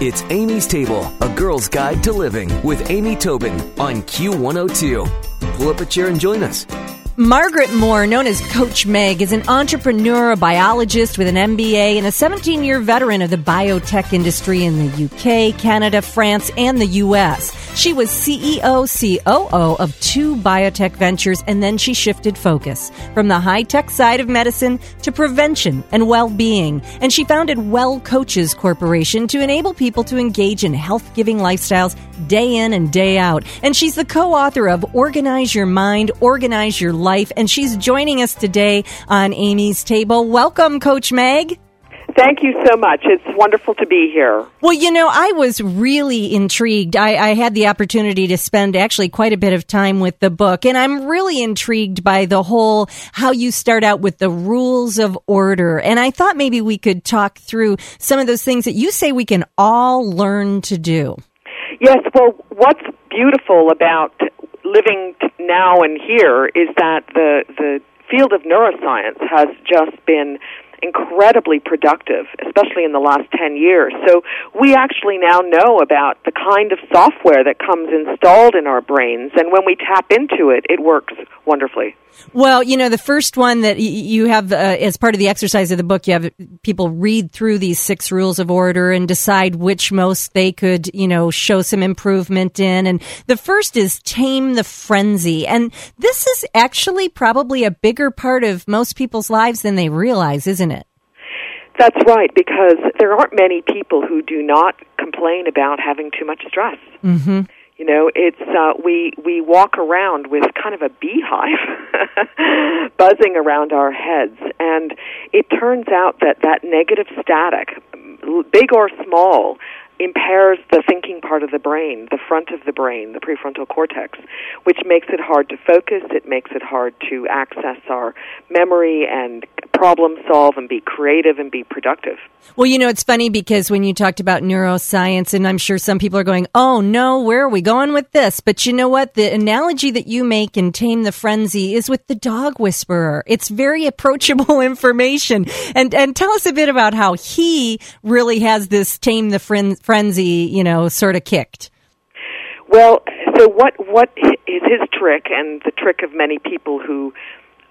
It's Amy's Table, a girl's guide to living with Amy Tobin on Q102. Pull up a chair and join us. Margaret Moore, known as Coach Meg, is an entrepreneur, a biologist with an MBA, and a 17 year veteran of the biotech industry in the UK, Canada, France, and the US. She was CEO, COO of two biotech ventures, and then she shifted focus from the high tech side of medicine to prevention and well being. And she founded Wellcoaches Corporation to enable people to engage in health giving lifestyles day in and day out. And she's the co author of Organize Your Mind, Organize Your Life. And she's joining us today on Amy's Table. Welcome, Coach Meg. Thank you so much. It's wonderful to be here. Well, you know, I was really intrigued. I, I, had the opportunity to spend actually quite a bit of time with the book, and I'm really intrigued by the whole how you start out with the rules of order. And I thought maybe we could talk through some of those things that you say we can all learn to do. Yes, well, what's beautiful about living now and here is that the the field of neuroscience has just been incredibly productive, especially in the last 10 years. So we actually now know about the kind of software that comes installed in our brains, and when we tap into it, it works wonderfully. Well, you know, the first one that you have uh, as part of the exercise of the book, you have people read through these six rules of order and decide which most they could, you know, show some improvement in. And the first is tame the frenzy. And this is actually probably a bigger part of most people's lives than they realize, isn't? That's right, because there aren't many people who do not complain about having too much stress. Mm-hmm. You know, it's uh, we we walk around with kind of a beehive buzzing around our heads, and it turns out that that negative static, big or small, impairs the thinking part of the brain, the front of the brain, the prefrontal cortex, which makes it hard to focus. It makes it hard to access our memory and problem solve and be creative and be productive. Well, you know, it's funny because when you talked about neuroscience, and I'm sure some people are going, oh no, where are we going with this? But you know what? The analogy that you make in Tame the Frenzy is with the dog whisperer. It's very approachable information. And, and tell us a bit about how he really has this Tame the Frenzy frenzy, you know, sort of kicked? Well, so what what is his trick, and the trick of many people who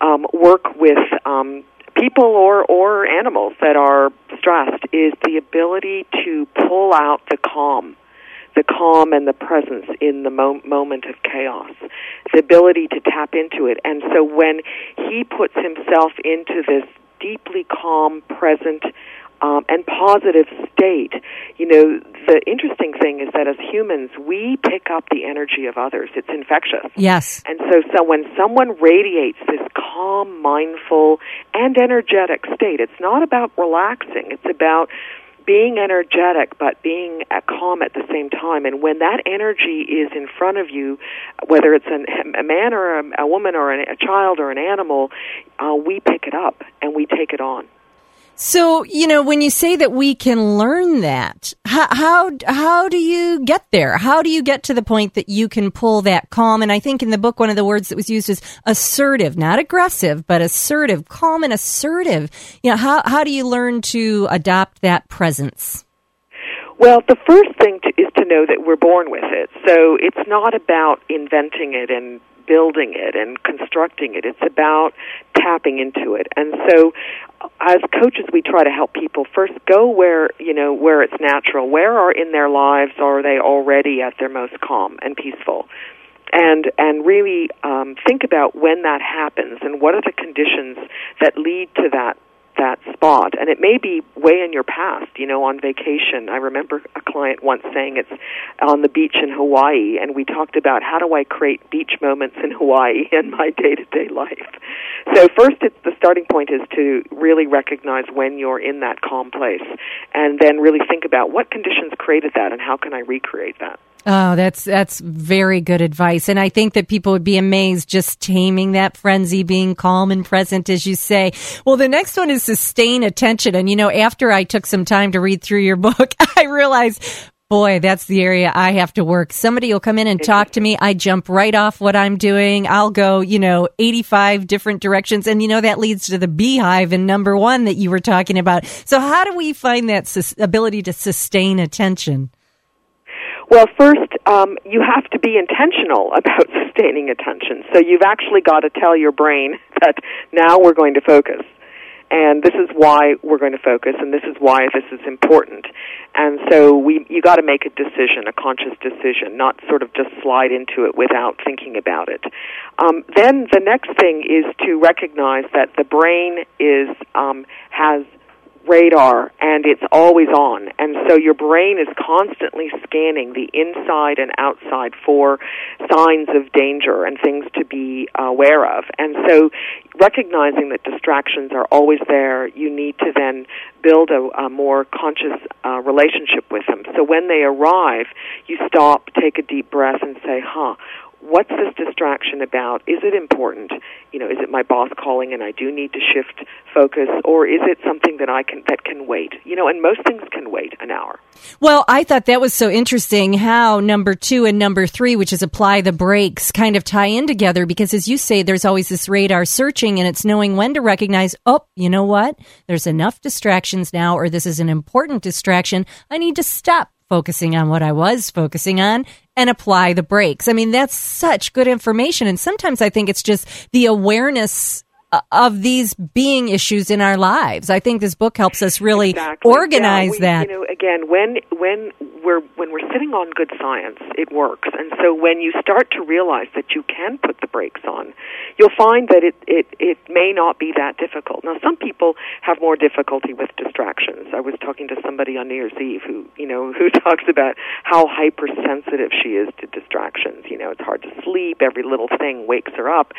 um, work with um, people or or animals that are stressed, is the ability to pull out the calm, the calm and the presence in the mo- moment of chaos, the ability to tap into it. And so when he puts himself into this deeply calm, present um, and positive state, you know, the interesting thing is that as humans, we pick up the energy of others. It's infectious. Yes. And so, so when someone radiates this calm, mindful, and energetic state, it's not about relaxing. It's about being energetic but being calm at the same time and when that energy is in front of you whether it's an, a man or a, a woman or an, a child or an animal uh, we pick it up and we take it on so, you know, when you say that we can learn that, how, how, how do you get there? How do you get to the point that you can pull that calm? And I think in the book, one of the words that was used is assertive, not aggressive, but assertive, calm and assertive. You know, how, how do you learn to adopt that presence? Well, the first thing to, is to know that we're born with it. So it's not about inventing it and building it and constructing it. It's about tapping into it. And so as coaches we try to help people first go where, you know, where it's natural. Where are in their lives are they already at their most calm and peaceful? and and really um, think about when that happens and what are the conditions that lead to that that spot. And it may be way in your past, you know, on vacation. I remember a client once saying it's on the beach in Hawaii, and we talked about how do I create beach moments in Hawaii in my day to day life. So, first, it's the starting point is to really recognize when you're in that calm place, and then really think about what conditions created that and how can I recreate that. Oh, that's that's very good advice, and I think that people would be amazed just taming that frenzy, being calm and present, as you say. Well, the next one is sustain attention, and you know, after I took some time to read through your book, I realized Boy, that's the area I have to work. Somebody will come in and talk to me. I jump right off what I'm doing. I'll go, you know, 85 different directions. And, you know, that leads to the beehive and number one that you were talking about. So, how do we find that sus- ability to sustain attention? Well, first, um, you have to be intentional about sustaining attention. So, you've actually got to tell your brain that now we're going to focus. And this is why we're going to focus and this is why this is important. And so we you got to make a decision a conscious decision not sort of just slide into it without thinking about it. Um, then the next thing is to recognize that the brain is um, has radar and it's always on. And so your brain is constantly scanning the inside and outside for signs of danger and things to be aware of. And so recognizing that distractions are always there, you need to then build a, a more conscious uh, relationship with them. So when they arrive, you stop, take a deep breath and say, huh, what's this distraction about? Is it important? You know, is it my boss calling and I do need to shift focus or is it something that I can that can wait? You know, and most things can wait an hour. Well, I thought that was so interesting how number 2 and number 3, which is apply the brakes, kind of tie in together because as you say there's always this radar searching and it's knowing when to recognize, "Oh, you know what? There's enough distractions now or this is an important distraction. I need to stop focusing on what I was focusing on and apply the brakes. I mean, that's such good information. And sometimes I think it's just the awareness uh, of these being issues in our lives. I think this book helps us really exactly. organize yeah, we, that. You know, again, when when we're when we're sitting on good science, it works. And so when you start to realize that you can put the brakes on, you'll find that it it it may not be that difficult. Now, some people have more difficulty with distractions. I was talking to somebody on New Year's Eve who you know who talks about how hypersensitive she is to distractions. You know, it's hard to sleep. Every little thing wakes her up.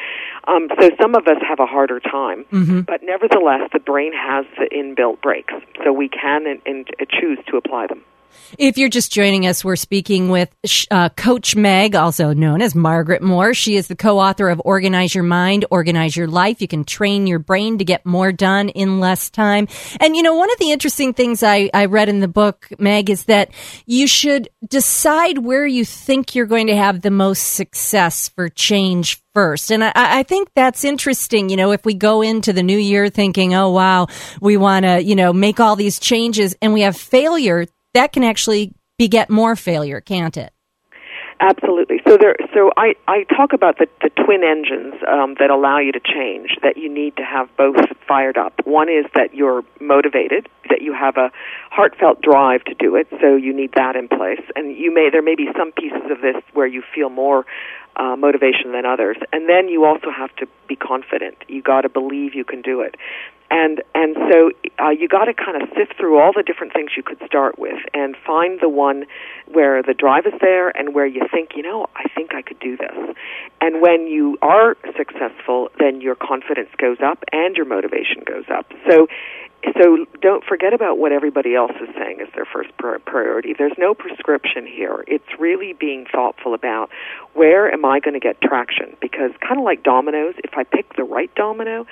Um, so some of us have a harder time. Mm-hmm. But nevertheless, the brain has the inbuilt brakes, so we can and, and choose to apply them. If you're just joining us, we're speaking with uh, Coach Meg, also known as Margaret Moore. She is the co-author of Organize Your Mind, Organize Your Life. You can train your brain to get more done in less time. And you know, one of the interesting things I, I read in the book, Meg, is that you should decide where you think you're going to have the most success for change first. And I, I, think that's interesting. You know, if we go into the new year thinking, oh, wow, we want to, you know, make all these changes and we have failure, that can actually beget more failure, can't it? Absolutely. So there. So I I talk about the the twin engines um, that allow you to change. That you need to have both fired up. One is that you're motivated, that you have a heartfelt drive to do it. So you need that in place. And you may there may be some pieces of this where you feel more uh, motivation than others. And then you also have to be confident. You got to believe you can do it and and so uh, you got to kind of sift through all the different things you could start with and find the one where the drive is there and where you think you know I think I could do this and when you are successful then your confidence goes up and your motivation goes up so so don't forget about what everybody else is saying as their first priority. There's no prescription here. It's really being thoughtful about where am I going to get traction? Because kind of like dominoes, if I pick the right domino,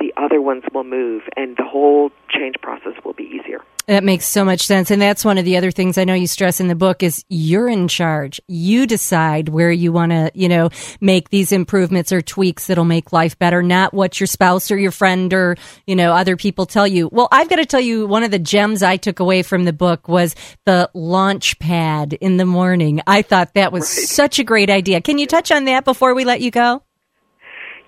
the other ones will move and the whole change process will be easier. That makes so much sense. And that's one of the other things I know you stress in the book is you're in charge. You decide where you want to, you know, make these improvements or tweaks that'll make life better, not what your spouse or your friend or, you know, other people tell you. Well, I've got to tell you, one of the gems I took away from the book was the launch pad in the morning. I thought that was right. such a great idea. Can you touch on that before we let you go?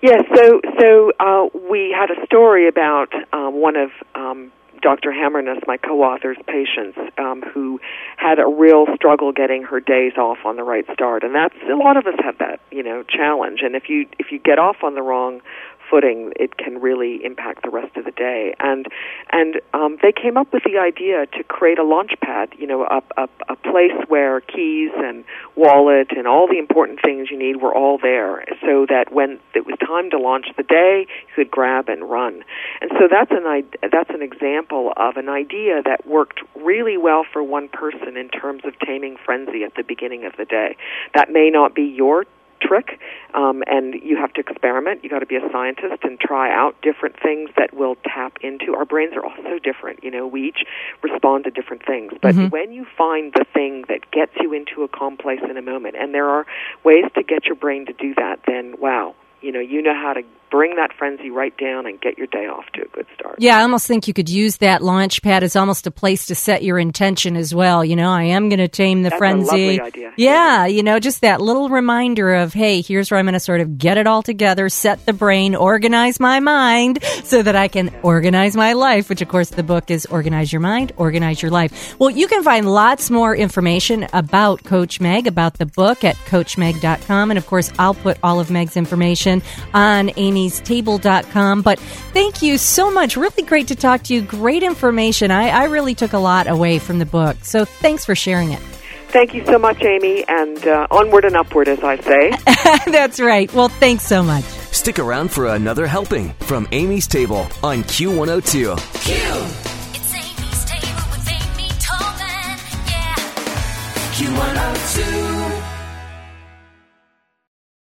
Yes, so so uh, we had a story about um, one of um, Dr. Hammerness, my co-author's patients, um, who had a real struggle getting her days off on the right start, and that's a lot of us have that you know challenge. And if you if you get off on the wrong footing, it can really impact the rest of the day. And and um, they came up with the idea to create a launch pad, you know, a, a, a place where keys and wallet and all the important things you need were all there, so that when it was time to launch the day, you could grab and run. And so that's an that's an example of an idea that worked really well for one person in terms of taming frenzy at the beginning of the day. That may not be your trick, um, and you have to experiment. You got to be a scientist and try out different things that will tap into. Our brains are all so different. You know, we each respond to different things. But Mhm. when you find the thing that gets you into a calm place in a moment, and there are ways to get your brain to do that, then wow, you know, you know how to bring that frenzy right down and get your day off to a good start. Yeah, I almost think you could use that launch pad as almost a place to set your intention as well. You know, I am going to tame the That's frenzy. idea. Yeah, you know, just that little reminder of, hey, here's where I'm going to sort of get it all together, set the brain, organize my mind so that I can organize my life, which of course the book is Organize Your Mind, Organize Your Life. Well, you can find lots more information about Coach Meg, about the book at coachmeg.com. And of course, I'll put all of Meg's information on amystable.com. But thank you so much. Really great to talk to you. Great information. I, I really took a lot away from the book. So thanks for sharing it. Thank you so much, Amy, and uh, onward and upward, as I say. That's right. Well, thanks so much. Stick around for another helping from Amy's Table on Q102. It's Amy's table with Amy Tobin. Yeah. Q102.